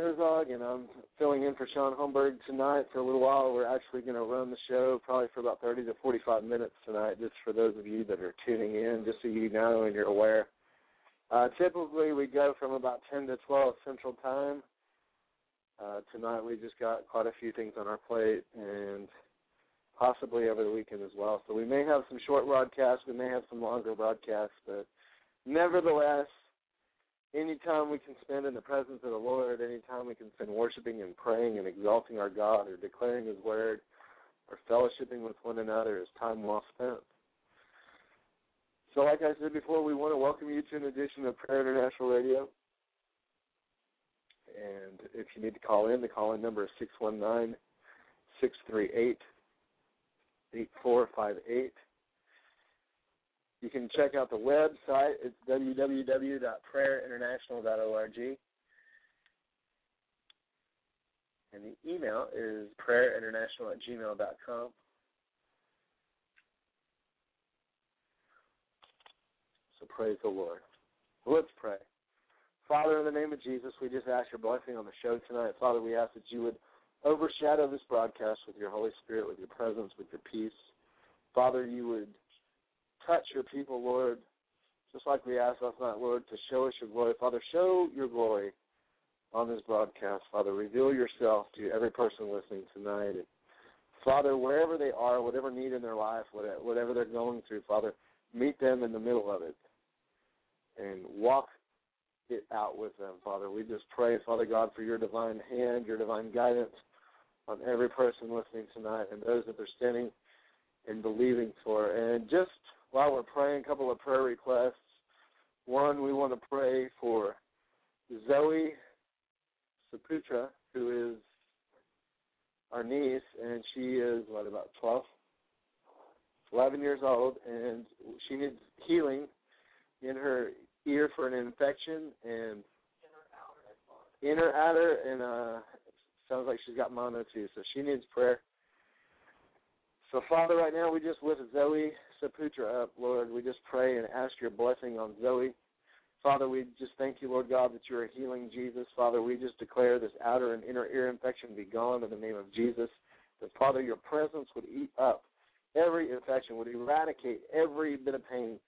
Herzog, and I'm filling in for Shaun Holmberg tonight for a little while. We're actually going to run the show probably for about 30 to 45 minutes tonight, just for those of you that are tuning in, just so you know and you're aware. Uh, typically, we go from about 10 to 12 Central Time. Uh, tonight, we just got quite a few things on our plate, and possibly over the weekend as well. So we may have some short broadcasts, we may have some longer broadcasts, but nevertheless, any time we can spend in the presence of the Lord, any time we can spend worshiping and praying and exalting our God or declaring His word or fellowshipping with one another is time well spent. So, like I said before, we want to welcome you to an edition of Prayer International Radio. And if you need to call in, the call in number is 619 638 8458. You can check out the website. It's www.prayerinternational.org. And the email is prayerinternational at gmail.com. So praise the Lord. Let's pray. Father, in the name of Jesus, we just ask your blessing on the show tonight. Father, we ask that you would overshadow this broadcast with your Holy Spirit, with your presence, with your peace. Father, you would touch your people, Lord, just like we asked last night, Lord, to show us your glory. Father, show your glory on this broadcast. Father, reveal yourself to every person listening tonight. And Father, wherever they are, whatever need in their life, whatever they're going through, Father, meet them in the middle of it and walk it out with them, Father. We just pray, Father God, for your divine hand, your divine guidance on every person listening tonight and those that they're standing and believing for. And just while we're praying, a couple of prayer requests. One, we want to pray for Zoe Saputra, who is our niece, and she is, what, about 12? 11 years old, and she needs healing in her ear for an infection and in her outer, and uh, sounds like she's got mono too, so she needs prayer. So, Father, right now we just lift Zoe Saputra up, Lord. We just pray and ask your blessing on Zoe. Father, we just thank you, Lord God, that you are healing Jesus. Father, we just declare this outer and inner ear infection be gone in the name of Jesus. That, Father, your presence would eat up every infection, would eradicate every bit of pain,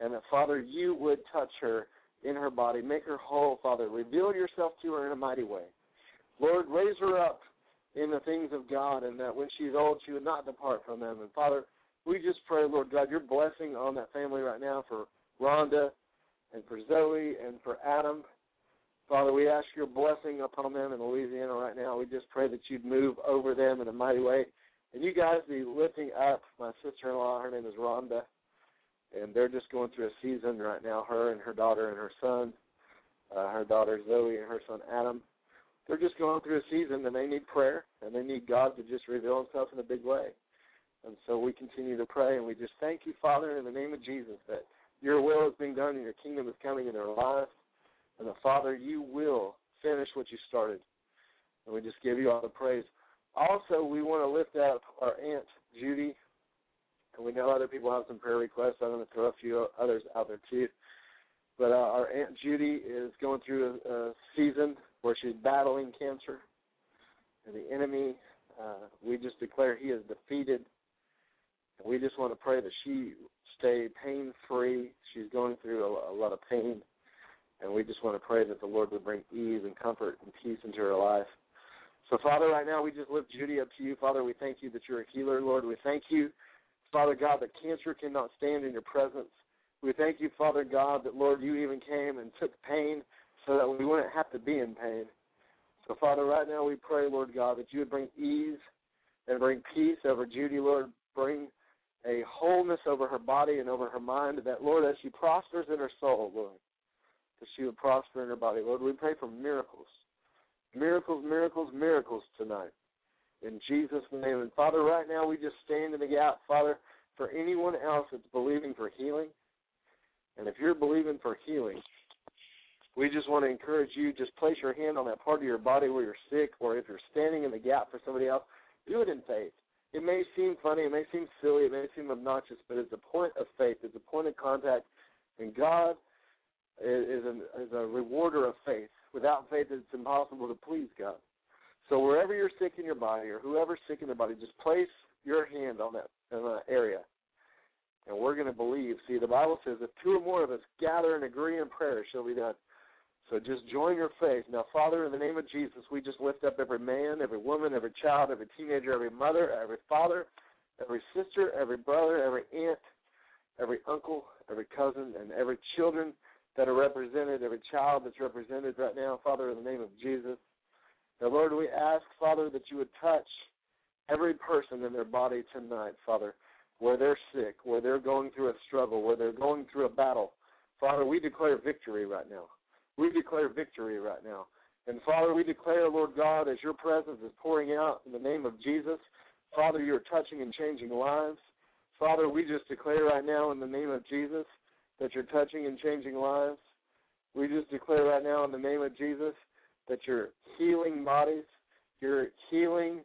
and that, Father, you would touch her in her body, make her whole, Father. Reveal yourself to her in a mighty way. Lord, raise her up in the things of God, and that when she's old, she would not depart from them. And Father, we just pray, Lord God, your blessing on that family right now for Rhonda and for Zoe and for Adam. Father, we ask your blessing upon them in Louisiana right now. We just pray that you'd move over them in a mighty way. And you guys be lifting up my sister in law, her name is Rhonda, and they're just going through a season right now, her and her daughter and her son, uh, her daughter Zoe and her son Adam. They're just going through a season and they need prayer and they need God to just reveal himself in a big way. And so we continue to pray and we just thank you, Father, in the name of Jesus, that your will is being done and your kingdom is coming in their lives. And the Father, you will finish what you started. And we just give you all the praise. Also, we want to lift up our Aunt Judy. And we know other people have some prayer requests. I'm going to throw a few others out there too. But uh, our Aunt Judy is going through a, a season where she's battling cancer. And the enemy, uh, we just declare he is defeated we just want to pray that she stay pain free. She's going through a, a lot of pain, and we just want to pray that the Lord would bring ease and comfort and peace into her life. So, Father, right now we just lift Judy up to you. Father, we thank you that you're a healer, Lord. We thank you, Father God, that cancer cannot stand in your presence. We thank you, Father God, that, Lord, you even came and took pain so that we wouldn't have to be in pain. So, Father, right now we pray, Lord God, that you would bring ease and bring peace over Judy, Lord. Bring a wholeness over her body and over her mind, that, Lord, as she prospers in her soul, Lord, that she would prosper in her body. Lord, we pray for miracles. Miracles, miracles, miracles tonight. In Jesus' name. And Father, right now we just stand in the gap, Father, for anyone else that's believing for healing. And if you're believing for healing, we just want to encourage you, just place your hand on that part of your body where you're sick, or if you're standing in the gap for somebody else, do it in faith it may seem funny, it may seem silly, it may seem obnoxious, but it's a point of faith, it's a point of contact, and God is, a, is a rewarder of faith. Without faith, it's impossible to please God. So wherever you're sick in your body, or whoever's sick in their body, just place your hand on that, in that area, and we're going to believe. See, the Bible says if two or more of us gather and agree in prayer, shall be done. So just join your faith. Now, Father, in the name of Jesus, we just lift up every man, every woman, every child, every teenager, every mother, every father, every sister, every brother, every aunt, every uncle, every cousin, and every children that are represented, every child that's represented right now, Father, in the name of Jesus. Now, Lord, we ask, Father, that you would touch every person in their body tonight, Father, where they're sick, where they're going through a struggle, where they're going through a battle. Father, we declare victory right now. We declare victory right now. And Father, we declare, Lord God, as your presence is pouring out in the name of Jesus, Father, you're touching and changing lives. Father, we just declare right now in the name of Jesus that you're touching and changing lives. We just declare right now in the name of Jesus that you're healing bodies, you're healing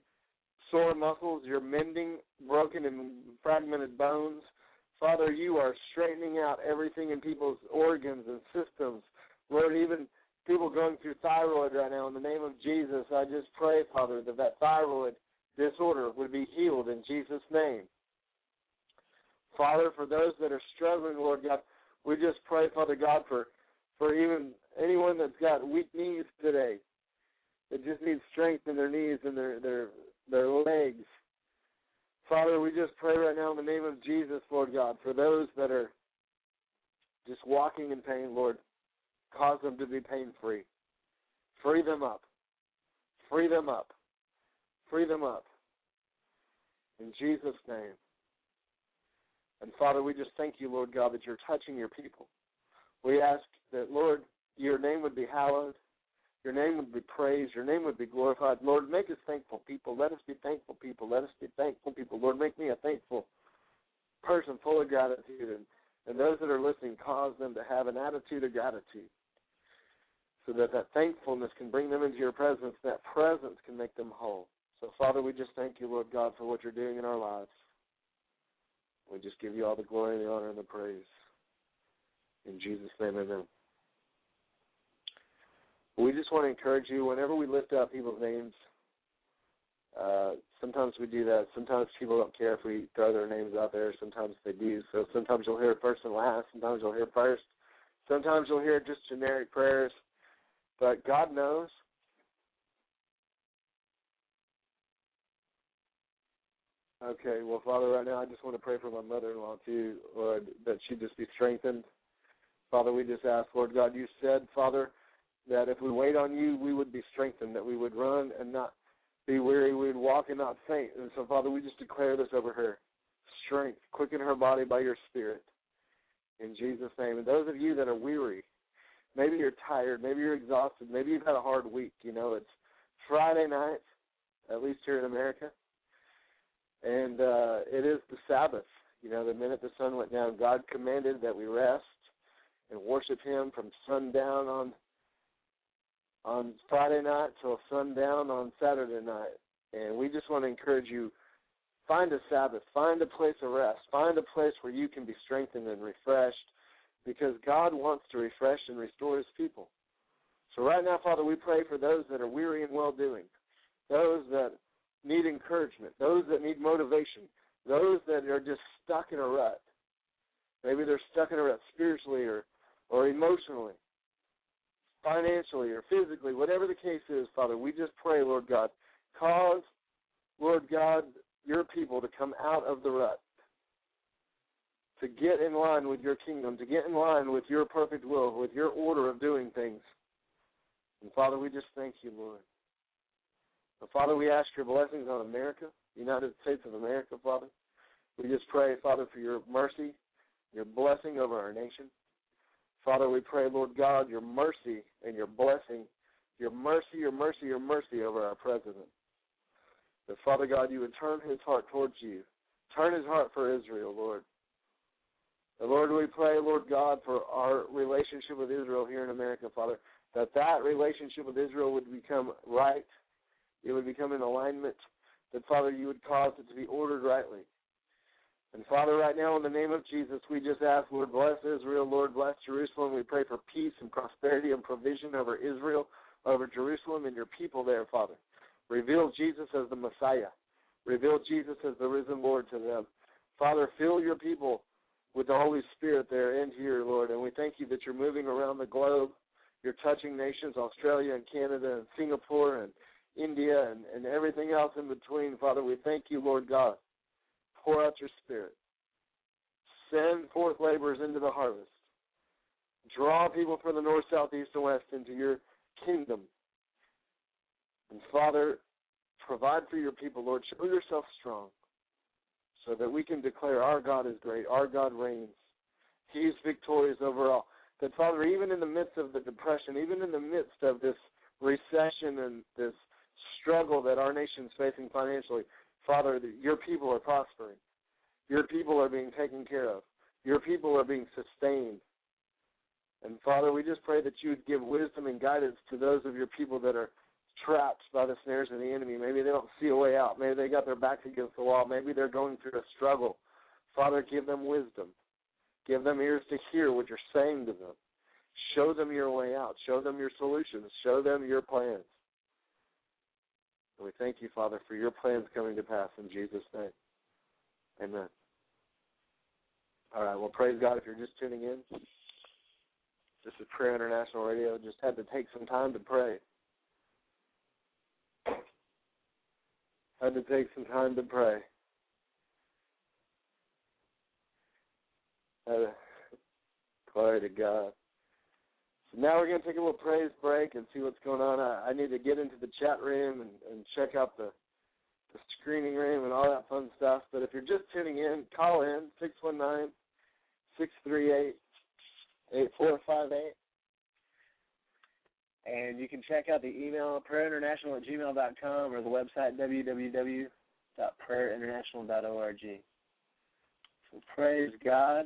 sore muscles, you're mending broken and fragmented bones. Father, you are straightening out everything in people's organs and systems. Lord, even people going through thyroid right now, in the name of Jesus, I just pray, Father, that that thyroid disorder would be healed in Jesus' name. Father, for those that are struggling, Lord God, we just pray, Father God, for for even anyone that's got weak knees today, that just needs strength in their knees and their their their legs. Father, we just pray right now in the name of Jesus, Lord God, for those that are just walking in pain, Lord, cause them to be pain free. Free them up. Free them up. Free them up. In Jesus' name. And Father, we just thank you, Lord God, that you're touching your people. We ask that, Lord, your name would be hallowed, your name would be praised, your name would be glorified. Lord, make us thankful people. Let us be thankful people. Let us be thankful people. Lord, make me a thankful person full of gratitude. And, and those that are listening, cause them to have an attitude of gratitude so that that thankfulness can bring them into your presence. That presence can make them whole. So, Father, we just thank you, Lord God, for what you're doing in our lives. We just give you all the glory, the honor, and the praise. In Jesus' name, amen. We just want to encourage you whenever we lift up people's names. Uh, sometimes we do that. Sometimes people don't care if we throw their names out there. Sometimes they do. So sometimes you'll hear first and last. Sometimes you'll hear first. Sometimes you'll hear just generic prayers. But God knows Okay, well, Father, right now I just want to pray for my mother-in-law too, Lord, that she just be strengthened. Father, we just ask, Lord God, you said, Father, that if we wait on you, we would be strengthened, that we would run and not be weary, we would walk and not faint. And so, Father, we just declare this over her. Strength, quicken her body by your Spirit. In Jesus' name. And those of you that are weary, maybe you're tired, maybe you're exhausted, maybe you've had a hard week. You know, it's Friday night, at least here in America and uh, it is the Sabbath. You know, the minute the sun went down, God commanded that we rest and worship Him from sundown on on Friday night till sundown on Saturday night. And we just want to encourage you find a Sabbath, find a place of rest, find a place where you can be strengthened and refreshed because God wants to refresh and restore his people. So right now, Father, we pray for those that are weary and well doing, those that need encouragement, those that need motivation, those that are just stuck in a rut. Maybe they're stuck in a rut spiritually or, or emotionally, financially or physically, whatever the case is, Father, we just pray, Lord God, cause, Lord God, your people to come out of the rut, to get in line with your kingdom, to get in line with your perfect will, with your order of doing things. And Father, we just thank you, Lord. Father, we ask your blessings on America, United States of America, Father. We just pray, Father, for your mercy, your blessing over our nation. Father, we pray, Lord God, your mercy and your blessing, your mercy, your mercy, your mercy over our president. That, Father God, you would turn his heart towards you. Turn his heart for Israel, Lord. And Lord, we pray, Lord God, for our relationship with Israel here in America, Father, that that relationship with Israel would become right it would become in alignment, that Father, you would cause it to be ordered rightly. And Father, right now, in the name of Jesus, we just ask, Lord, bless Israel, Lord, bless Jerusalem. We pray for peace and prosperity and provision over Israel, over Jerusalem, and your people there, Father. Reveal Jesus as the Messiah. Reveal Jesus as the risen Lord to them. Father, fill your people with the Holy Spirit there and here, Lord. And we thank you that you're moving around the globe. You're touching nations, Australia and Canada and Singapore and India and, and everything else in between. Father, we thank you, Lord God. Pour out your Spirit. Send forth laborers into the harvest. Draw people from the north, south, east, and west into your kingdom. And Father, provide for your people, Lord. Show yourself strong so that we can declare our God is great, our God reigns. He's victorious over all. That, Father, even in the midst of the depression, even in the midst of this recession and this struggle that our nation's facing financially, Father, your people are prospering. Your people are being taken care of. Your people are being sustained. And Father, we just pray that you would give wisdom and guidance to those of your people that are trapped by the snares of the enemy. Maybe they don't see a way out. Maybe they got their backs against the wall. Maybe they're going through a struggle. Father, give them wisdom. Give them ears to hear what you're saying to them. Show them your way out. Show them your solutions. Show them your plans. And we thank you, Father, for your plans coming to pass in Jesus' name. Amen. All right. Well, praise God if you're just tuning in. This is Prayer International Radio. Just had to take some time to pray. Had to take some time to pray. Uh, glory to God. Now we're going to take a little praise break and see what's going on. I, I need to get into the chat room and, and check out the the screening room and all that fun stuff. But if you're just tuning in, call in six one nine six three eight eight four five eight. And you can check out the email prayerinternational at gmail.com or the website www.prayerinternational.org. So praise God.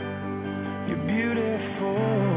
beautiful.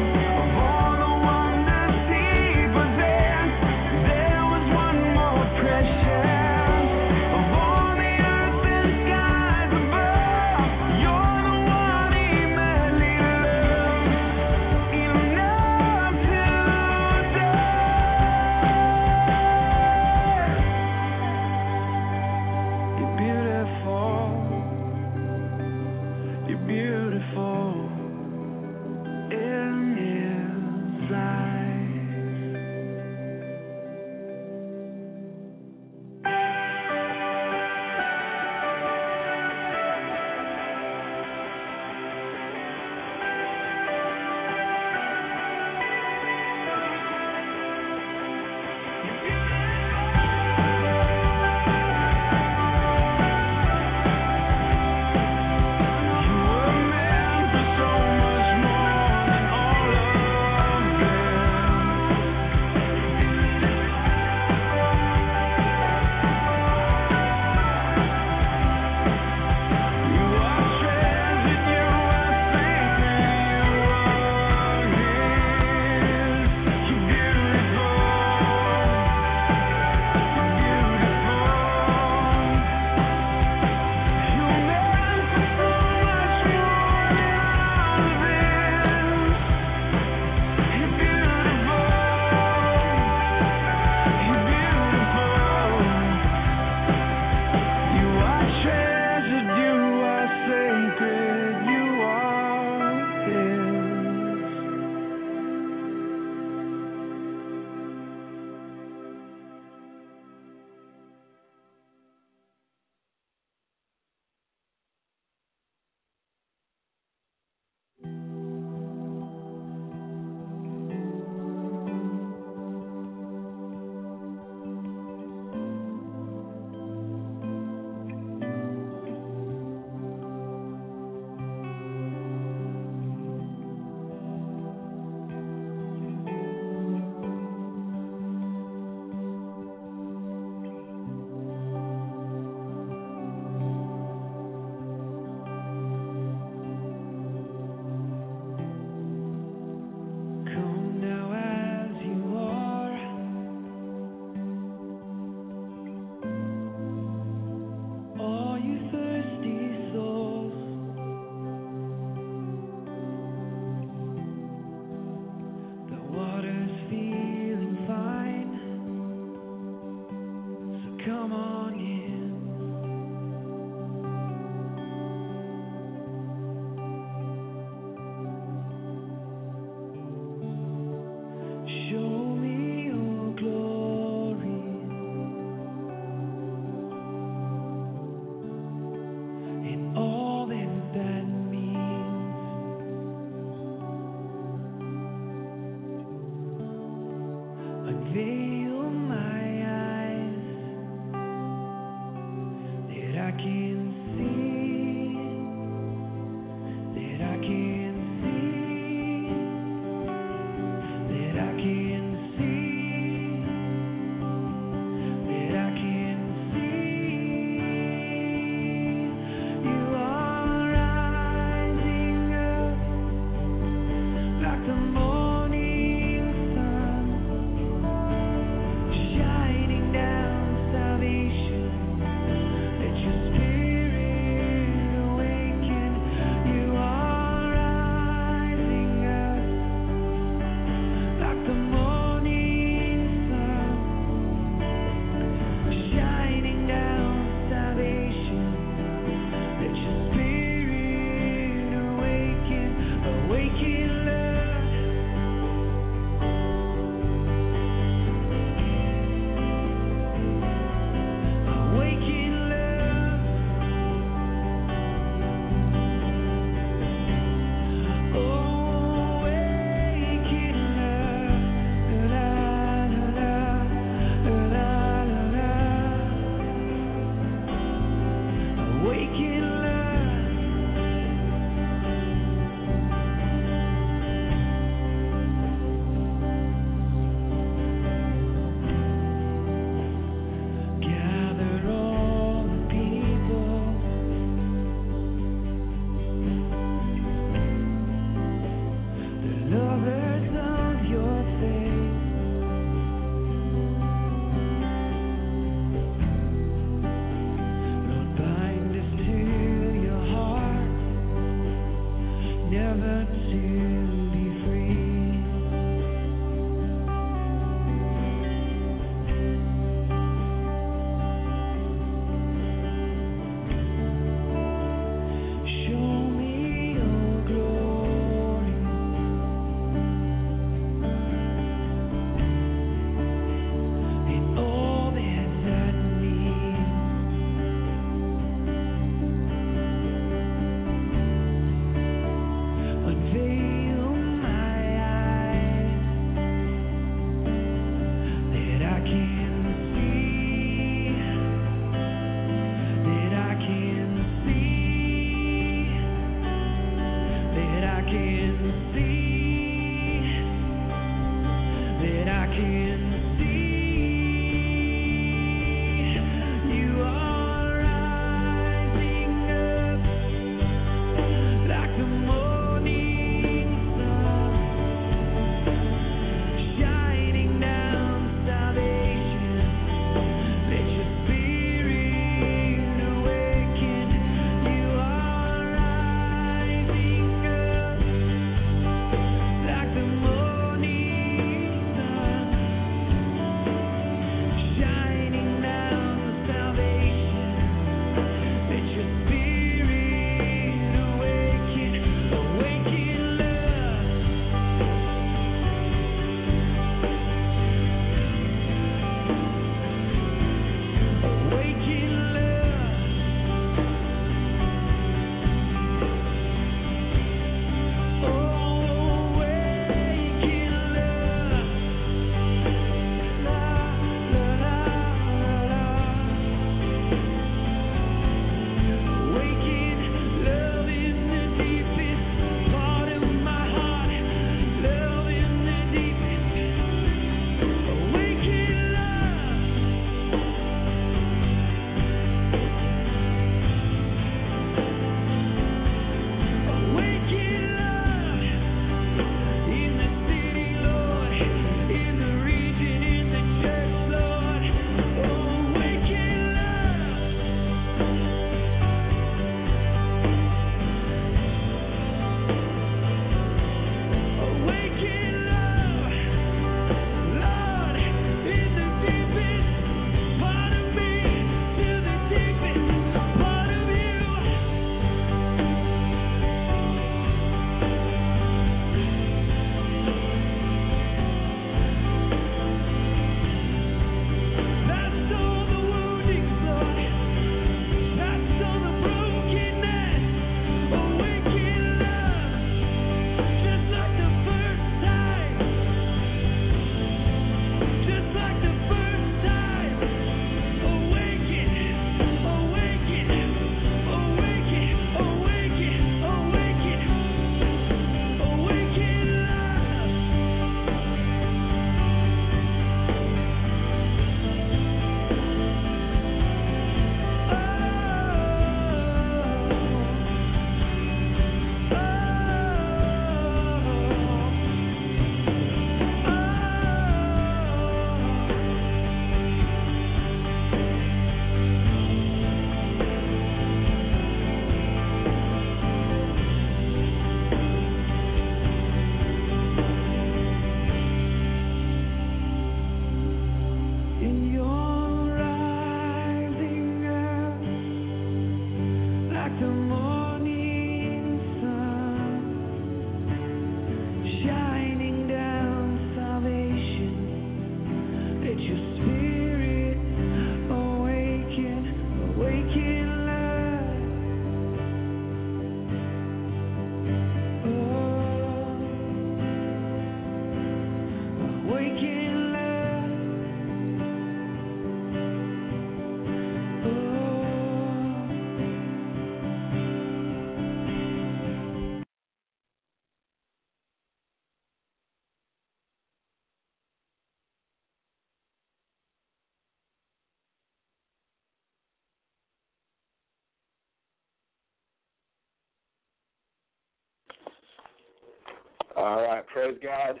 All right, praise God.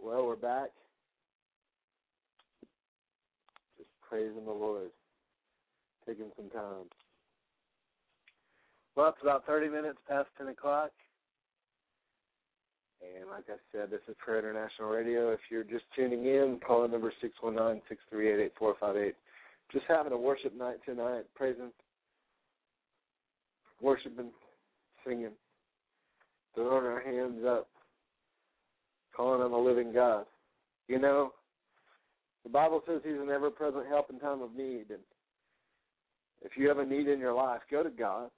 Well, we're back. Just praising the Lord, taking some time. Well, it's about 30 minutes past 10 o'clock. And like I said, this is Prayer International Radio. If you're just tuning in, call the number 619 638 8458. Just having a worship night tonight, praising, worshiping, singing throwing our hands up, calling on the living God. You know, the Bible says He's an ever present help in time of need. And if you have a need in your life, go to God.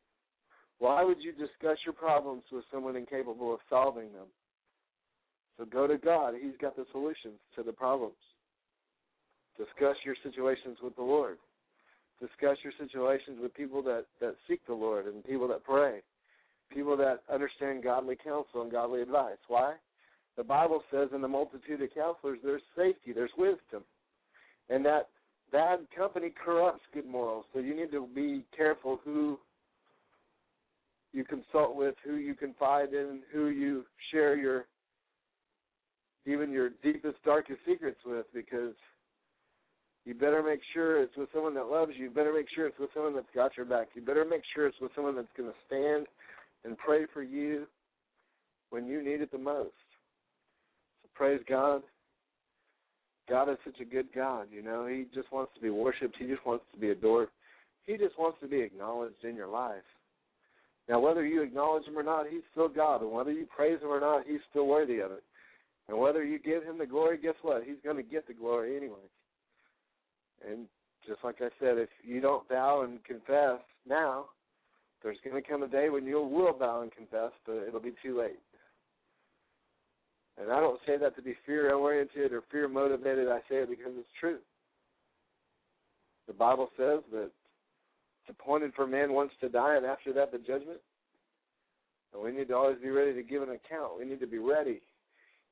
Why would you discuss your problems with someone incapable of solving them? So go to God. He's got the solutions to the problems. Discuss your situations with the Lord. Discuss your situations with people that, that seek the Lord and people that pray people that understand godly counsel and godly advice. Why? The Bible says in the multitude of counselors there's safety, there's wisdom. And that bad company corrupts good morals. So you need to be careful who you consult with, who you confide in, who you share your even your deepest, darkest secrets with because you better make sure it's with someone that loves you. You better make sure it's with someone that's got your back. You better make sure it's with someone that's going to stand and pray for you when you need it the most. So praise God. God is such a good God, you know. He just wants to be worshipped. He just wants to be adored. He just wants to be acknowledged in your life. Now, whether you acknowledge him or not, he's still God. And whether you praise him or not, he's still worthy of it. And whether you give him the glory, guess what? He's going to get the glory anyway. And just like I said, if you don't bow and confess now, there's going to come a day when you will bow and confess, but it'll be too late. And I don't say that to be fear oriented or fear motivated. I say it because it's true. The Bible says that it's appointed for man once to die, and after that, the judgment. And we need to always be ready to give an account. We need to be ready,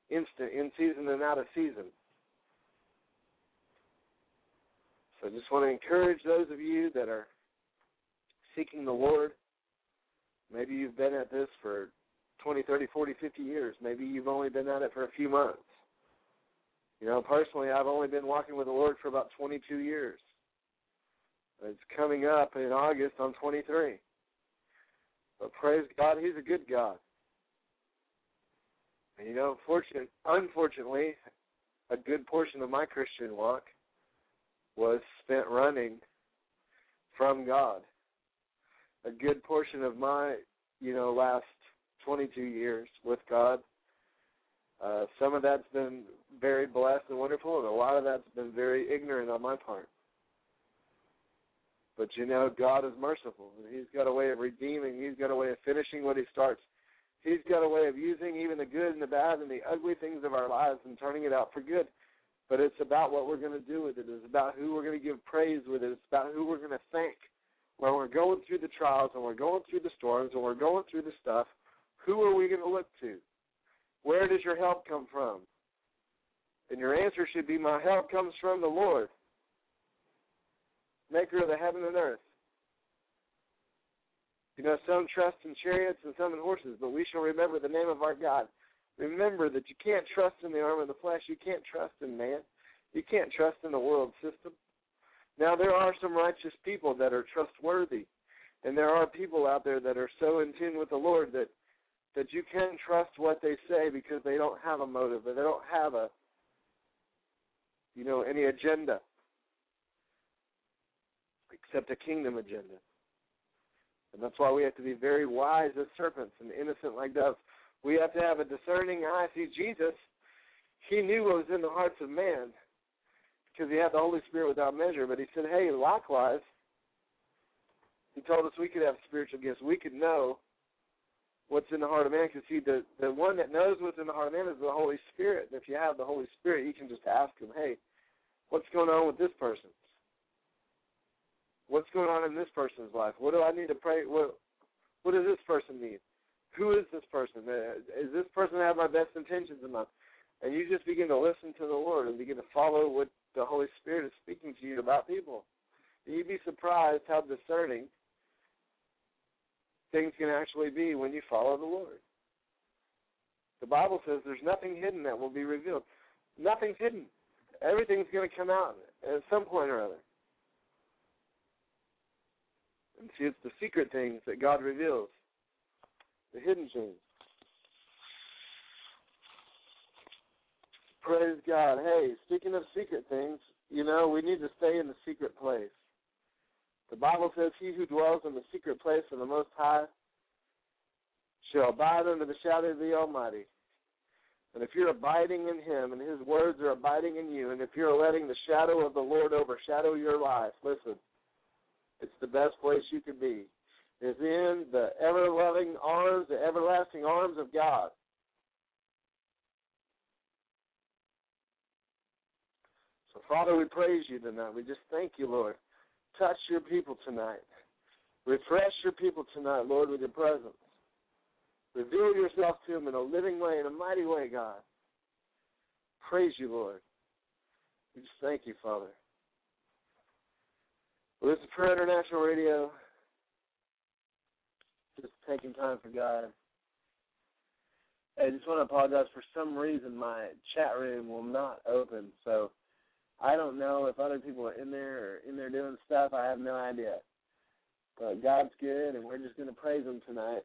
instant, in season and out of season. So I just want to encourage those of you that are seeking the Lord. Maybe you've been at this for 20, 30, 40, 50 years. Maybe you've only been at it for a few months. You know, personally, I've only been walking with the Lord for about 22 years. It's coming up in August. I'm 23. But praise God, He's a good God. And you know, fortunate, unfortunately, a good portion of my Christian walk was spent running from God. A good portion of my, you know, last 22 years with God. Uh, some of that's been very blessed and wonderful, and a lot of that's been very ignorant on my part. But you know, God is merciful, and He's got a way of redeeming. He's got a way of finishing what He starts. He's got a way of using even the good and the bad and the ugly things of our lives and turning it out for good. But it's about what we're going to do with it. It's about who we're going to give praise with it. It's about who we're going to thank. When we're going through the trials and we're going through the storms and we're going through the stuff, who are we going to look to? Where does your help come from? And your answer should be, My help comes from the Lord, maker of the heaven and earth. You know, some trust in chariots and some in horses, but we shall remember the name of our God. Remember that you can't trust in the arm of the flesh. You can't trust in man. You can't trust in the world system. Now, there are some righteous people that are trustworthy, and there are people out there that are so in tune with the Lord that that you can trust what they say because they don't have a motive, they don't have a you know any agenda. Except a kingdom agenda. And that's why we have to be very wise as serpents and innocent like doves. We have to have a discerning eye. See, Jesus, he knew what was in the hearts of man because he had the Holy Spirit without measure. But he said, hey, likewise, he told us we could have spiritual gifts. We could know what's in the heart of man. Because see, the the one that knows what's in the heart of man is the Holy Spirit. And if you have the Holy Spirit, you can just ask him, hey, what's going on with this person? What's going on in this person's life? What do I need to pray? What What does this person need? Who is this person? Uh, is this person have my best intentions in mind? And you just begin to listen to the Lord and begin to follow what the Holy Spirit is speaking to you about people. You'd be surprised how discerning things can actually be when you follow the Lord. The Bible says there's nothing hidden that will be revealed. Nothing's hidden. Everything's going to come out at some point or other. And see, it's the secret things that God reveals, the hidden things. Praise God. Hey, speaking of secret things, you know, we need to stay in the secret place. The Bible says, He who dwells in the secret place of the Most High shall abide under the shadow of the Almighty. And if you're abiding in Him and His words are abiding in you, and if you're letting the shadow of the Lord overshadow your life, listen, it's the best place you can be. Is in the ever loving arms, the everlasting arms of God. So, Father, we praise you tonight. We just thank you, Lord. Touch your people tonight. Refresh your people tonight, Lord, with your presence. Reveal yourself to them in a living way, in a mighty way, God. Praise you, Lord. We just thank you, Father. Well, this is Prayer International Radio. Just taking time for God. I just want to apologize. For some reason, my chat room will not open. So I don't know if other people are in there or in there doing stuff. I have no idea. But God's good, and we're just going to praise Him tonight.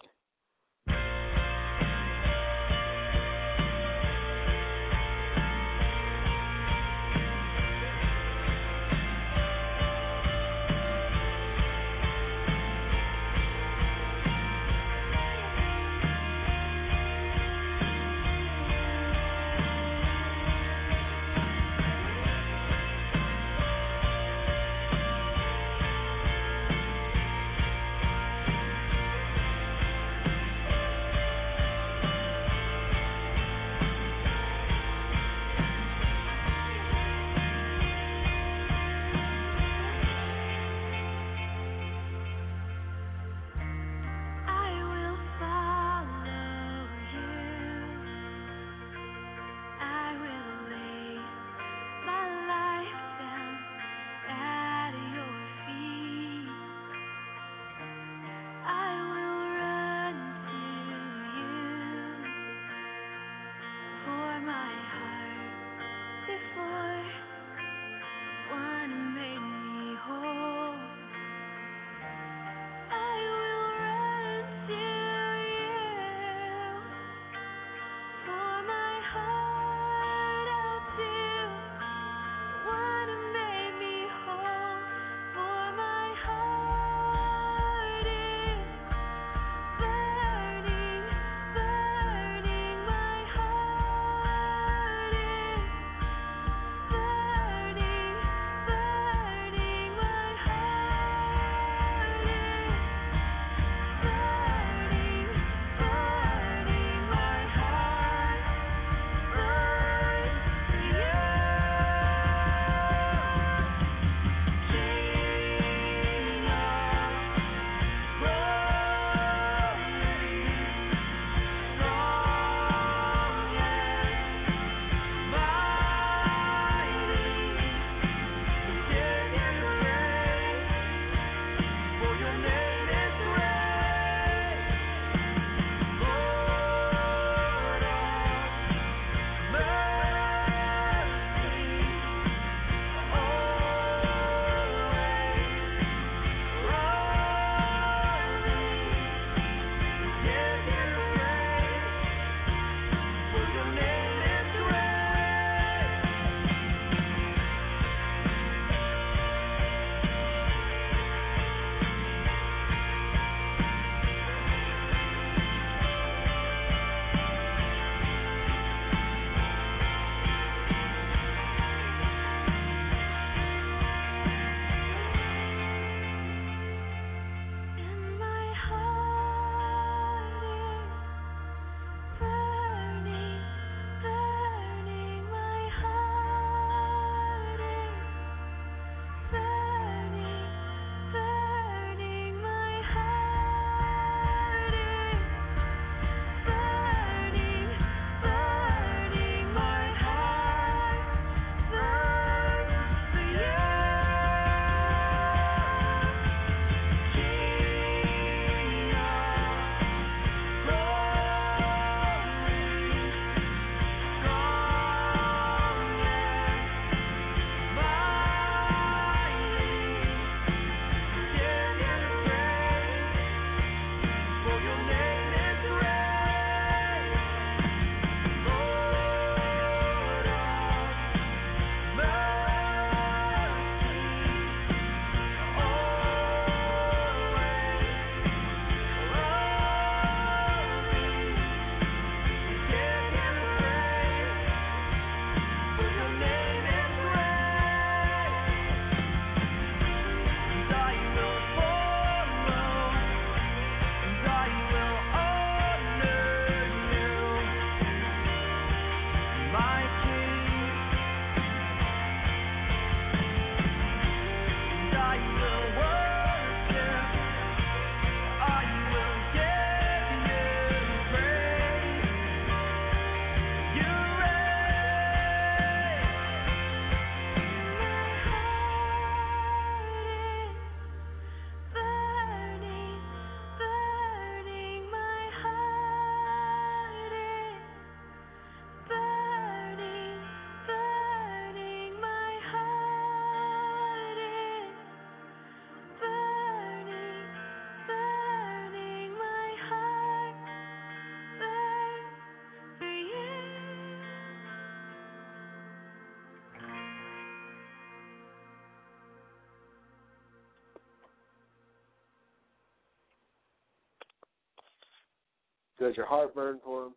Does your heart burn for him?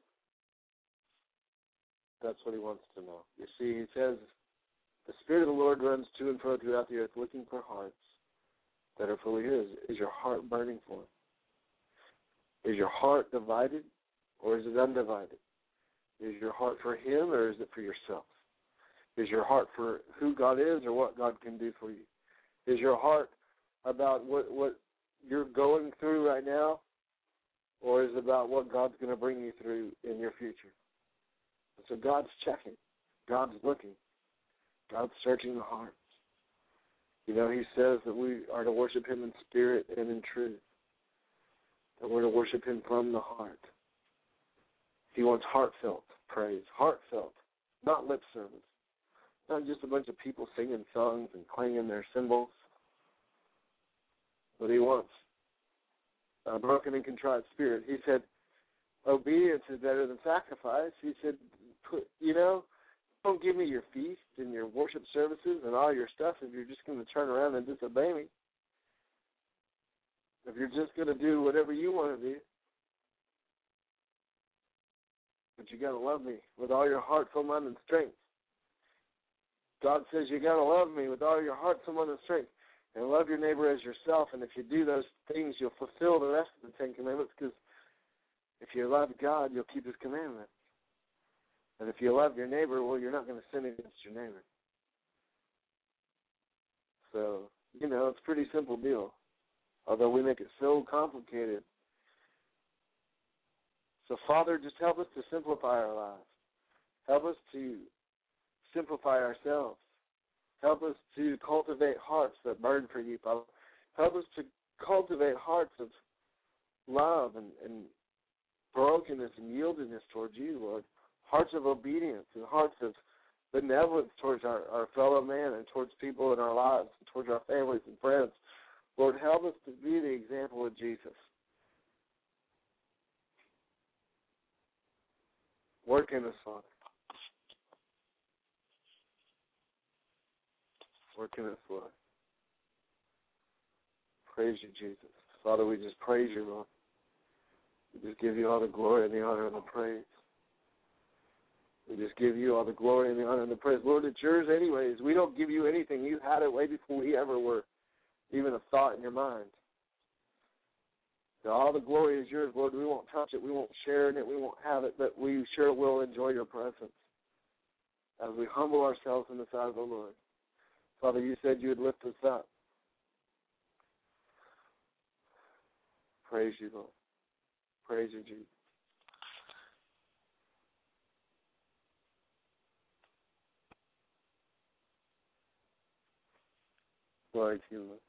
That's what he wants to know. You see, he says, the Spirit of the Lord runs to and fro throughout the earth looking for hearts that are fully his. Is your heart burning for him? Is your heart divided or is it undivided? Is your heart for him or is it for yourself? Is your heart for who God is or what God can do for you? Is your heart about what what you're going through right now or is it about what God's going to bring you through in your future? So God's checking. God's looking. God's searching the hearts. You know, He says that we are to worship Him in spirit and in truth. That we're to worship Him from the heart. He wants heartfelt praise, heartfelt, not lip service, not just a bunch of people singing songs and clanging their cymbals. But He wants a broken and contrite spirit. He said, obedience is better than sacrifice. He said, put, you know, don't give me your feast and your worship services and all your stuff if you're just going to turn around and disobey me. If you're just going to do whatever you want to do. But you got to love me with all your heart, soul, mind, and strength. God says you got to love me with all your heart, soul, mind, and strength. And love your neighbor as yourself. And if you do those things, you'll fulfill the rest of the Ten Commandments because if you love God, you'll keep His commandments. And if you love your neighbor, well, you're not going to sin against your neighbor. So, you know, it's a pretty simple deal. Although we make it so complicated. So, Father, just help us to simplify our lives. Help us to simplify ourselves. Help us to cultivate hearts that burn for you, Father. Help us to cultivate hearts of love and, and brokenness and yieldedness towards you, Lord. Hearts of obedience and hearts of benevolence towards our, our fellow man and towards people in our lives, and towards our families and friends. Lord, help us to be the example of Jesus. Work in us, Father. Work in us, Lord. Praise you, Jesus. Father, we just praise you, Lord. We just give you all the glory and the honor and the praise. We just give you all the glory and the honor and the praise. Lord, it's yours anyways. We don't give you anything. You had it way before we ever were even a thought in your mind. All the glory is yours, Lord. We won't touch it. We won't share in it. We won't have it, but we sure will enjoy your presence as we humble ourselves in the sight of the Lord. Father, you said you would lift us up. Praise you, Lord. Praise you, Jesus. Glory to you, Lord.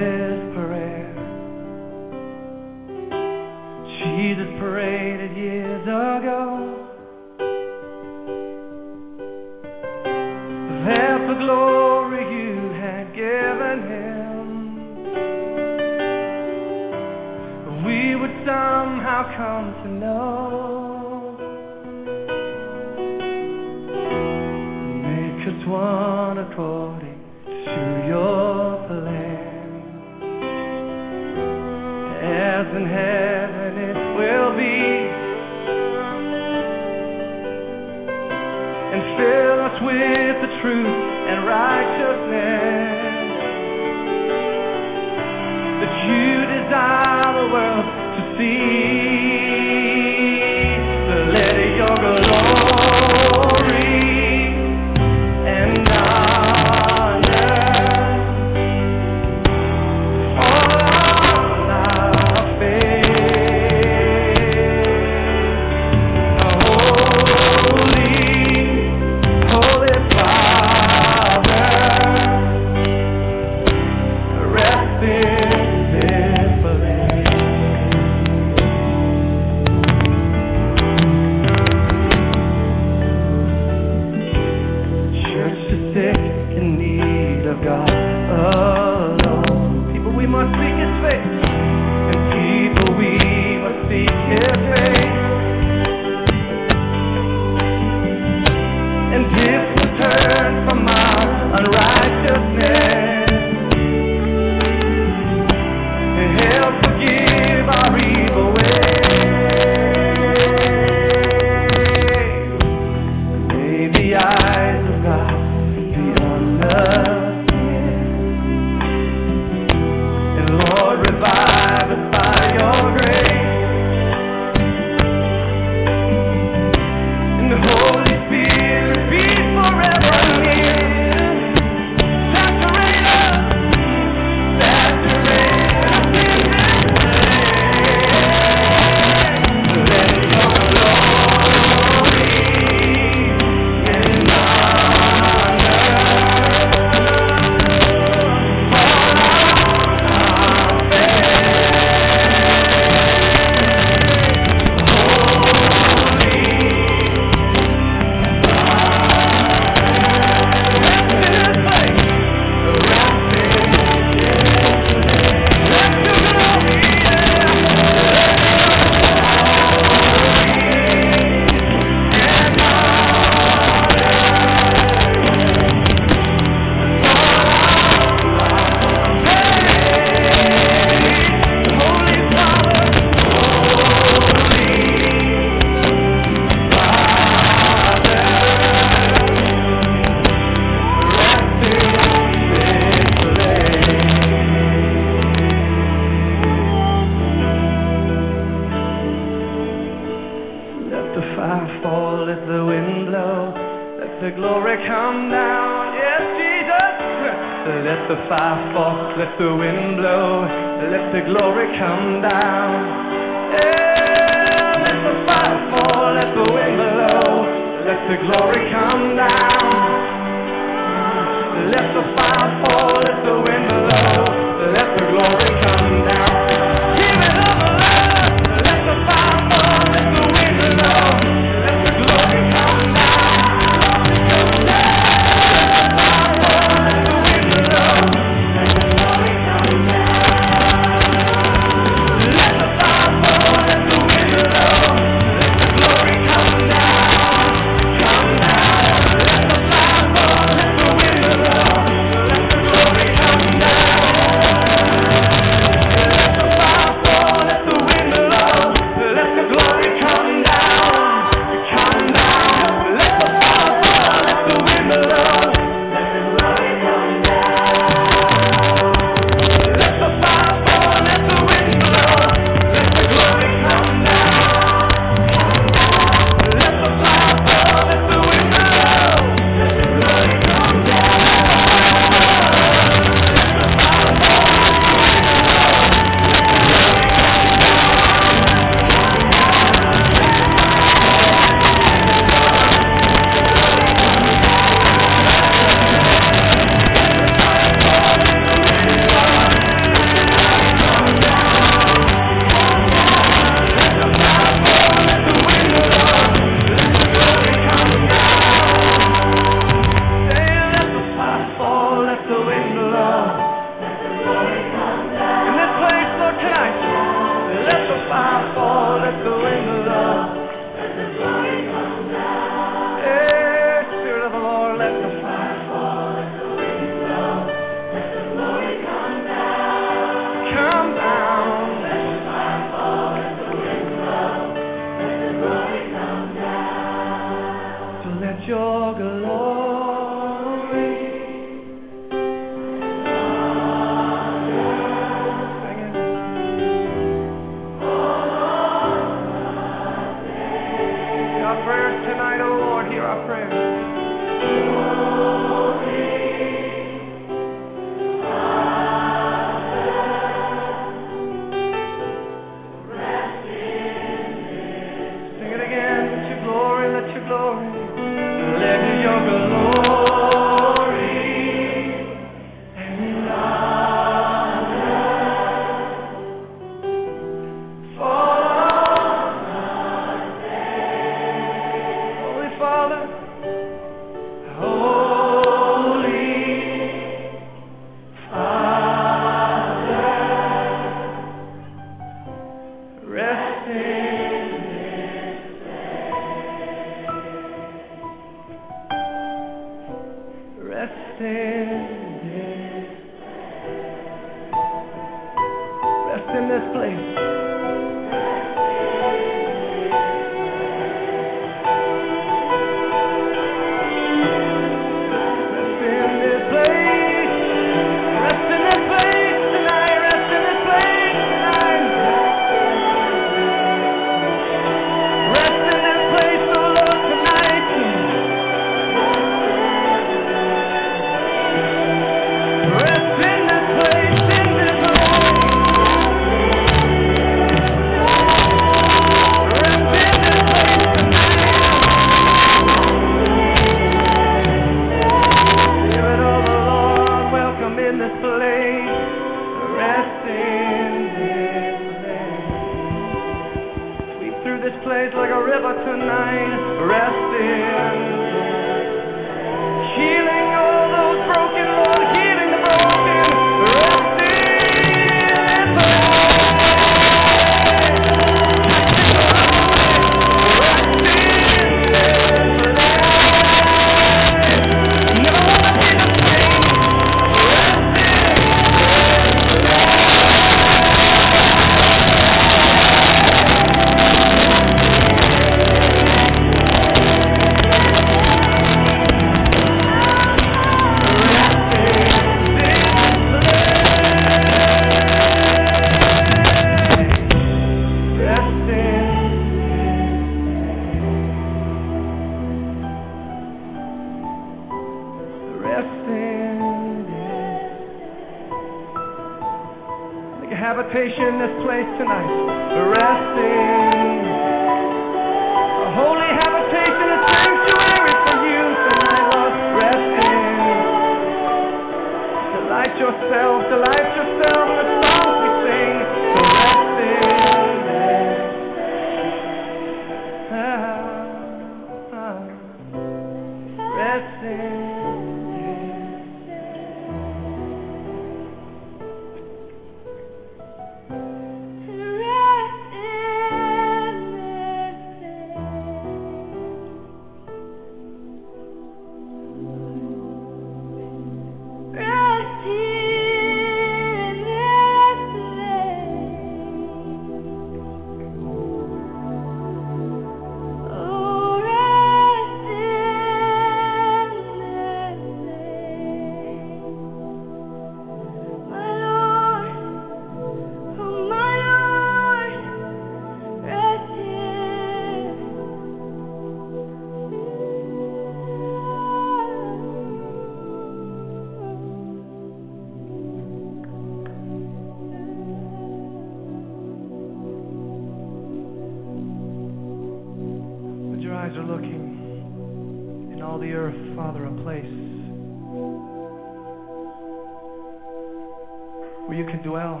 You can dwell.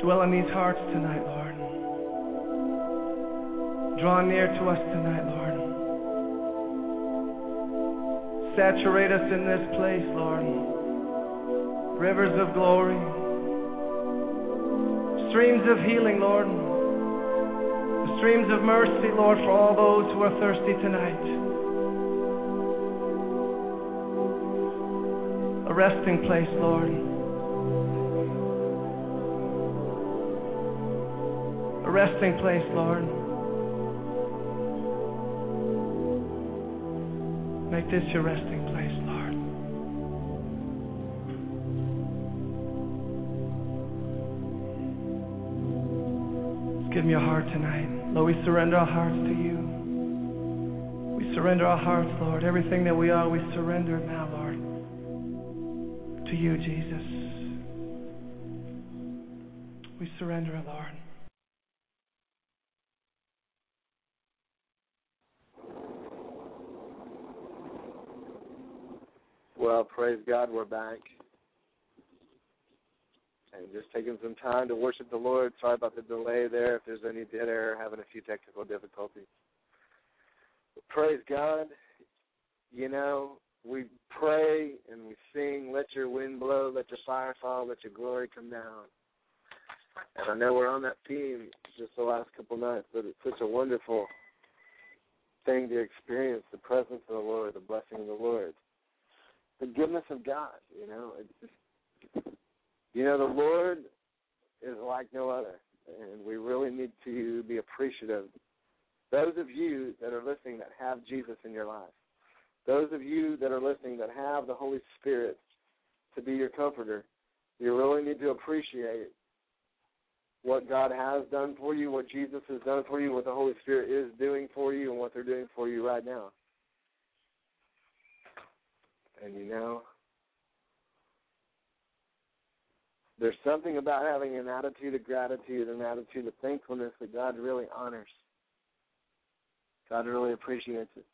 Dwell in these hearts tonight, Lord. Draw near to us tonight, Lord. Saturate us in this place, Lord. Rivers of glory, streams of healing, Lord. Streams of mercy, Lord, for all those who are thirsty tonight. Resting place, Lord. A resting place, Lord. Make this your resting place, Lord. Just give me your heart tonight. Lord, we surrender our hearts to you. We surrender our hearts, Lord. Everything that we are, we surrender now. To you, Jesus. We surrender Lord. Well, praise God, we're back. And just taking some time to worship the Lord. Sorry about the delay there. If there's any dead air, having a few technical difficulties. Praise God. You know, we pray and we sing, let your wind blow, let your fire fall, let your glory come down. And I know we're on that theme just the last couple nights, but it's such a wonderful thing to experience the presence of the Lord, the blessing of the Lord the goodness of God. You know, it's just, You know, the Lord is like no other, and we really need to be appreciative. Those of you that are listening that have Jesus in your life, those of you that are listening that have the Holy Spirit to be your comforter, you really need to appreciate what God has done for you, what Jesus has done for you, what the Holy Spirit is doing for you, and what they're doing for you right now. And you know, there's something about having an attitude of gratitude, an attitude of thankfulness that God really honors. God really appreciates it.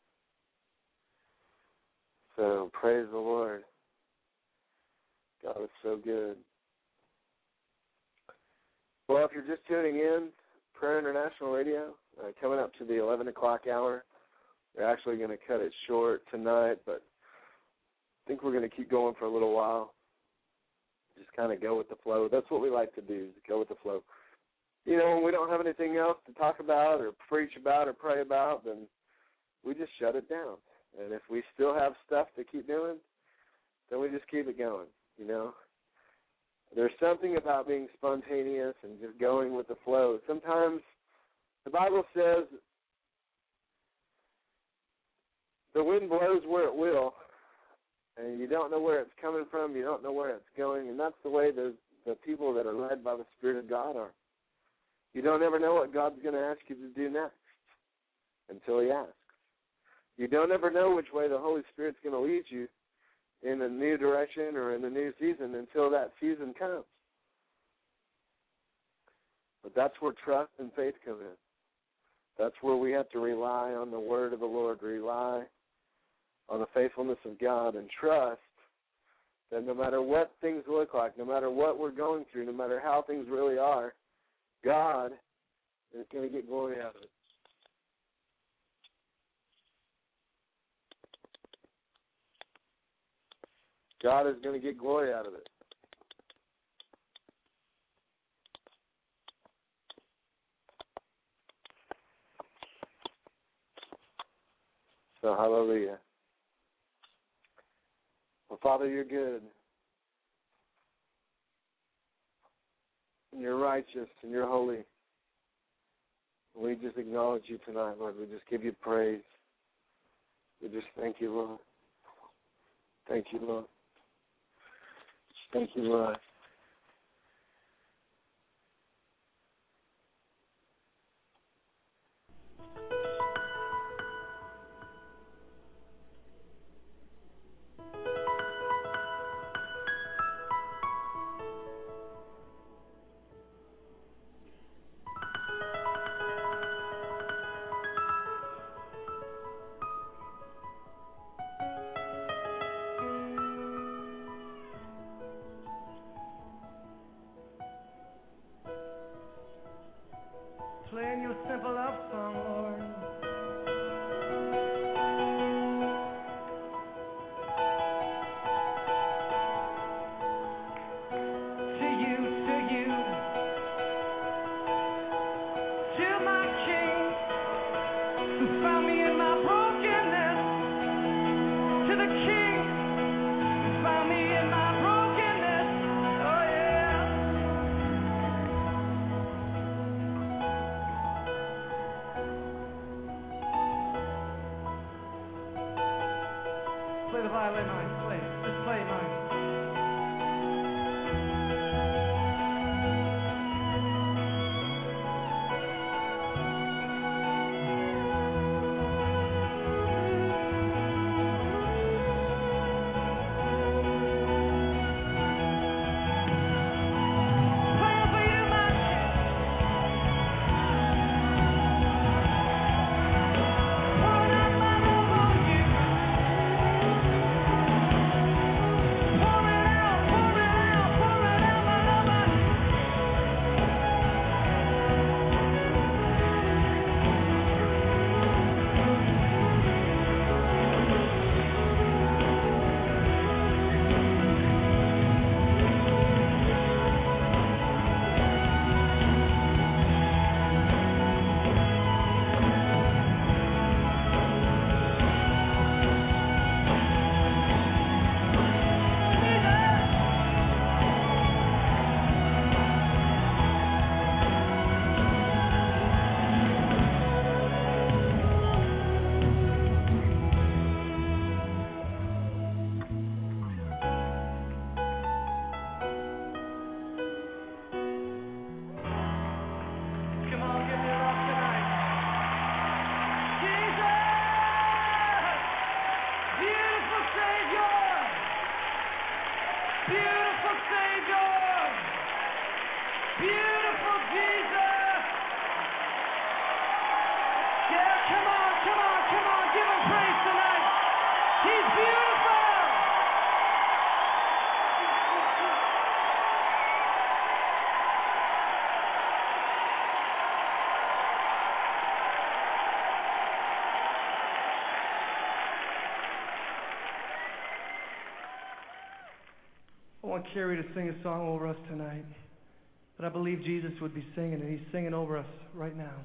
So praise the Lord. God is so good. Well, if you're just tuning in, Prayer International Radio, uh, coming up to the 11 o'clock hour. We're actually going to cut it short tonight, but I think we're going to keep going for a little while. Just kind of go with the flow. That's what we like to do, is go with the flow. You know, when we don't have anything else to talk about or preach about or pray about, then we just shut it down. And if we still have stuff to keep doing, then we just keep it going, you know. There's something about being spontaneous and just going with the flow. Sometimes the Bible says the wind blows where it will, and you don't know where it's coming from, you don't know where it's going, and that's the way the the people that are led by the Spirit of God are. You don't ever know what God's going to ask you to do next until He asks. You don't ever know which way the Holy Spirit's going to lead you in a new direction or in a new season until that season comes. But that's where trust and faith come in. That's where we have to rely on the word of the Lord, rely on the faithfulness of God, and trust that no matter what things look like, no matter what we're going through, no matter how things really are, God is going to get glory out of it. God is going to get glory out of it. So, hallelujah. Well, Father, you're good. And you're righteous and you're holy. We just acknowledge you tonight, Lord. We just give you praise. We just thank you, Lord. Thank you, Lord. Thank you, Lord. want Carrie to sing a song over us tonight, but I believe Jesus would be singing, and he's singing over us right now.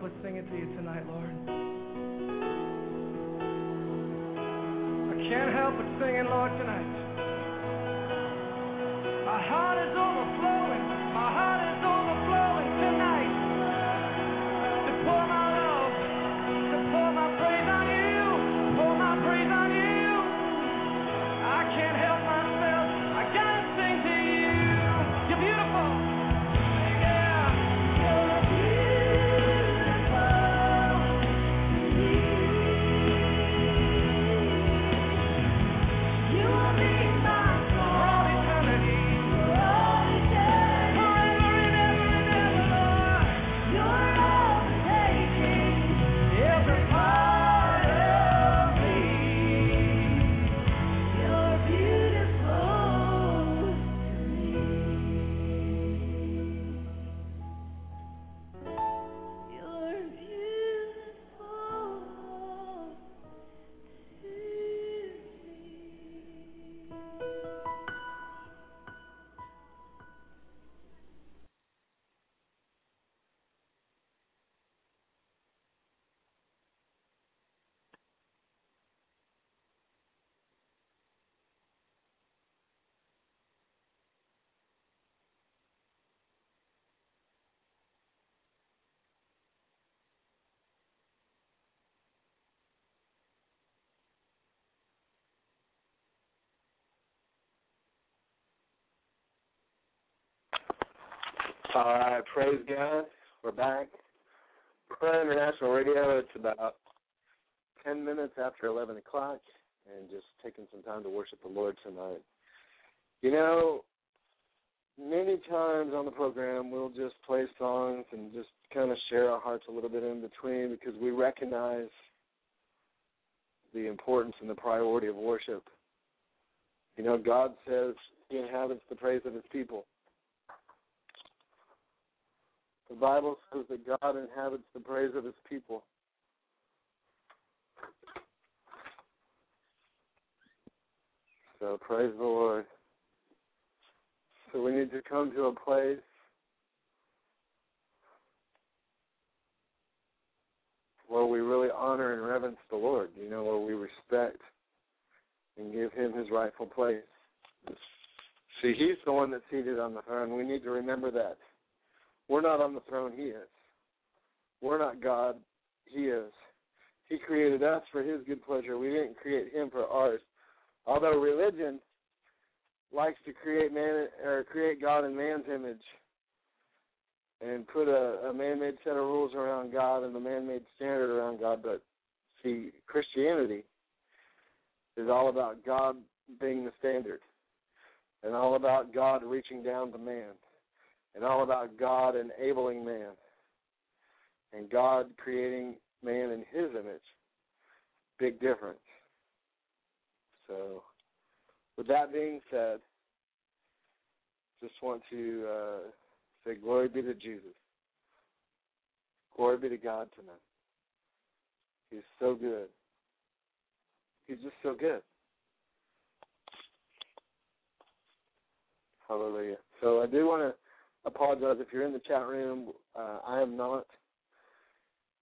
help us sing it to you tonight, Lord. All right, praise God. We're back. Prayer International Radio. It's about 10 minutes after 11 o'clock and just taking some time to worship the Lord tonight. You know, many times on the program we'll just play songs and just kind of share our hearts a little bit in between because we recognize the importance and the priority of worship. You know, God says he inhabits the praise of his people. The Bible says that God inhabits the praise of his people. So praise the Lord. So we need to come to a place where we really honor and reverence the Lord, you know, where we respect and give him his rightful place. See, he's the one that's seated on the throne. We need to remember that. We're not on the throne, he is. We're not God, he is. He created us for his good pleasure. We didn't create him for ours. Although religion likes to create man or create God in man's image and put a, a man-made set of rules around God and a man-made standard around God, but see, Christianity is all about God being the standard, and all about God reaching down to man, and all about God enabling man, and God creating man in His image. Big difference. So, with that being said, just want to uh, say glory be to Jesus. Glory be to God tonight. He's so good. He's just so good. Hallelujah. So I do want to apologize if you're in the chat room. Uh, I am not,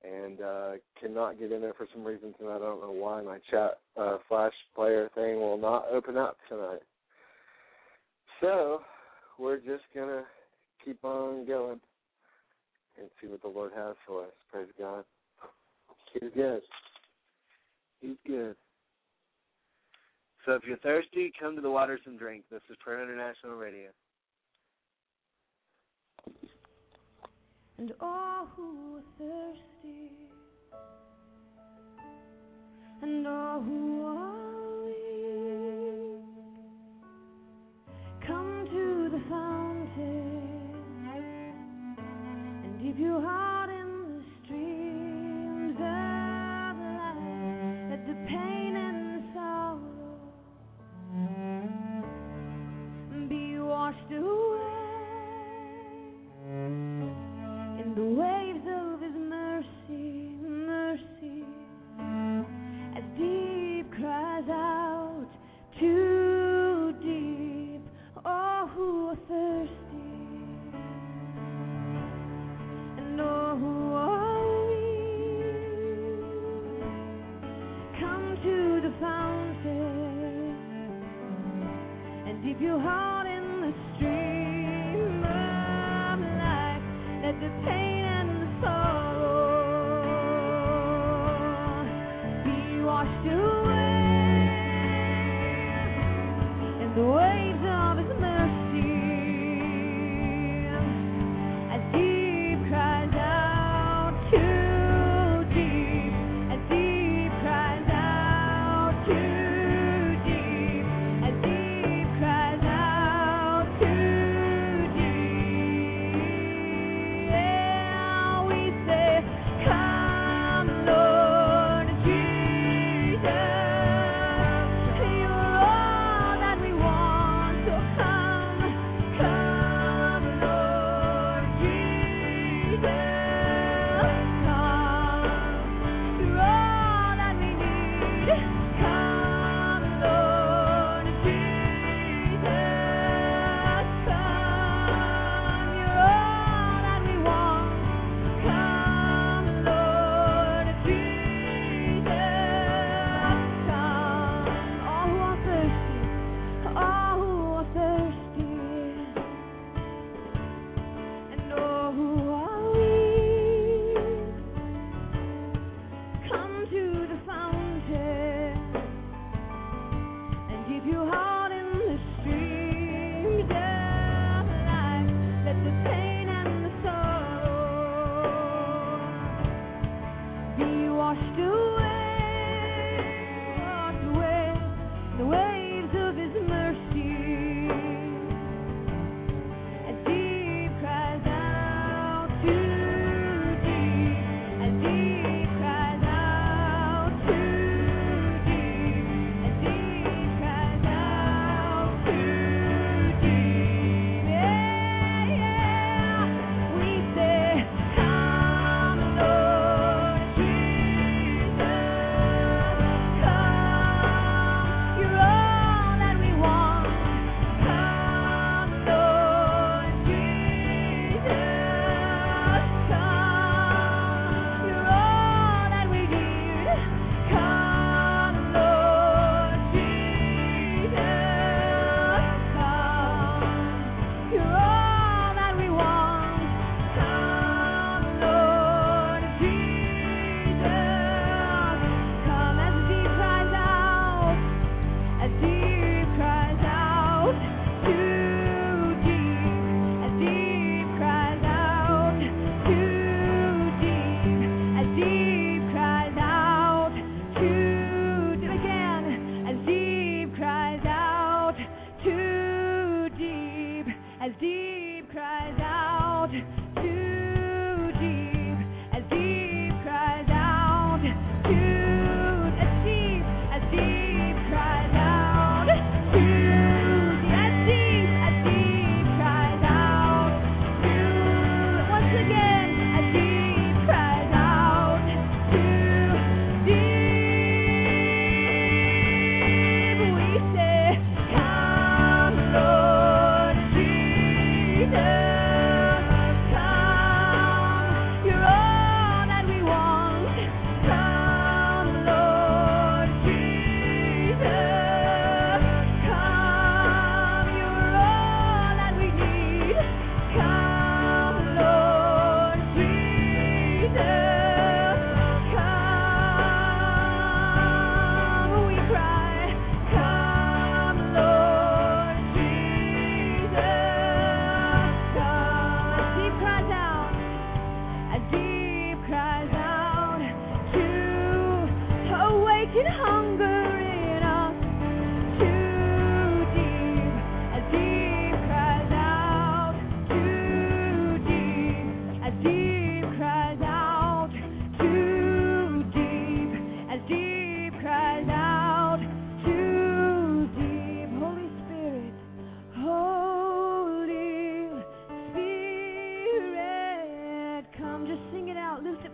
and uh, cannot get in there for some reasons, and I don't know why my chat uh, flash player thing will not open up tonight. So we're just gonna keep on going and see what the Lord has for us. Praise God. He's good. He's good. So if you're thirsty, come to the waters and drink. This is Prayer International Radio. And all who are thirsty, and all who are weak, come to the fountain and dip your heart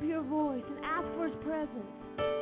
your voice and ask for His presence.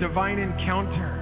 Divine encounter.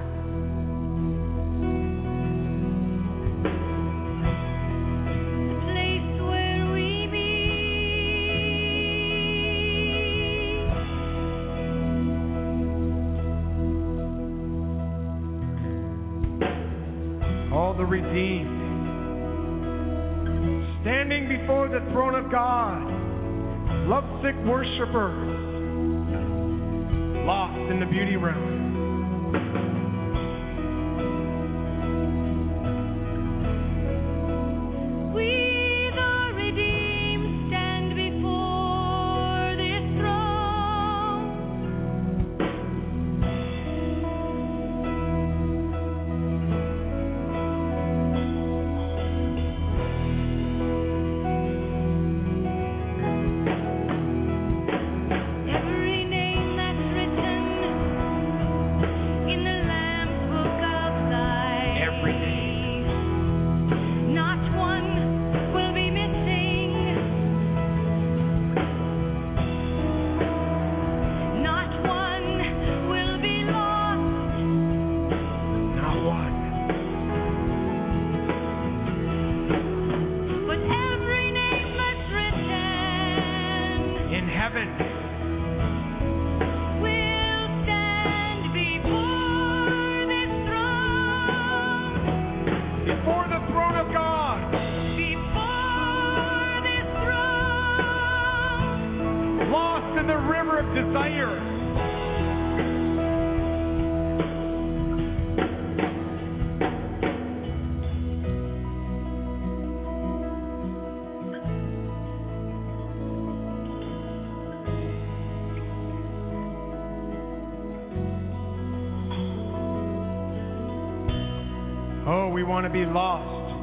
To be lost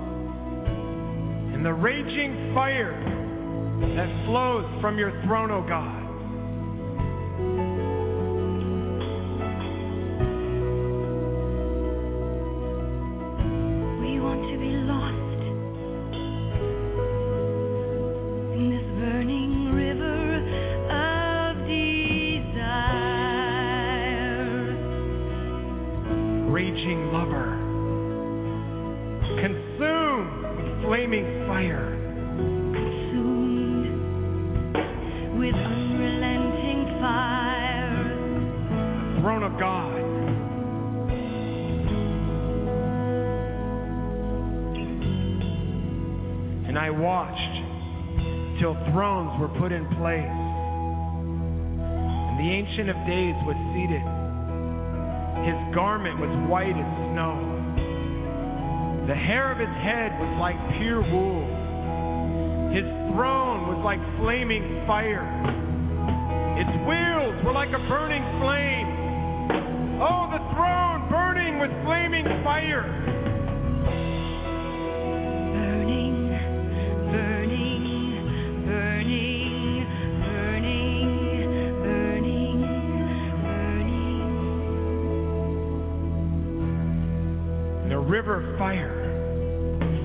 in the raging fire that flows from your throne, O God. God. And I watched till thrones were put in place, and the Ancient of Days was seated. His garment was white as snow. The hair of his head was like pure wool. His throne was like flaming fire. Its wheels were like a burning flame. Oh, the throne burning with flaming fire. Burning, burning, burning, burning, burning, burning. And a river of fire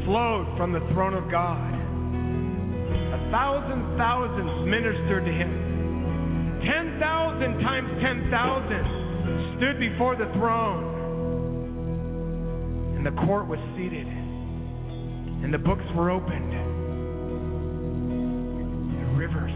flowed from the throne of God. A thousand thousands ministered to him. Ten thousand times ten thousand stood before the throne. And the court was seated. And the books were opened. A river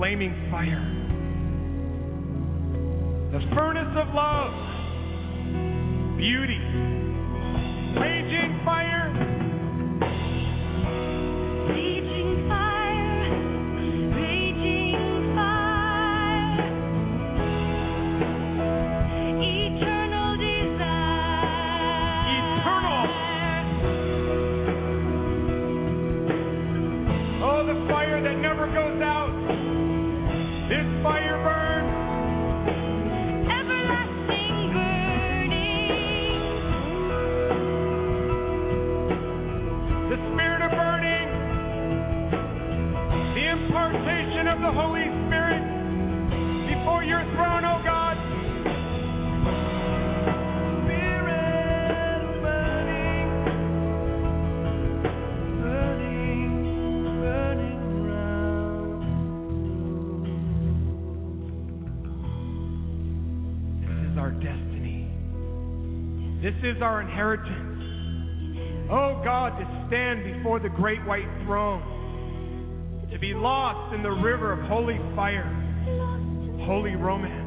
flaming fire. The furnace of love, beauty, raging fire, This is our inheritance. Oh God, to stand before the great white throne, to be lost in the river of holy fire, holy romance.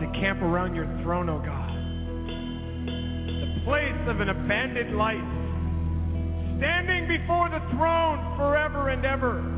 to camp around your throne, O oh God. The place of an abandoned life, standing before the throne forever and ever.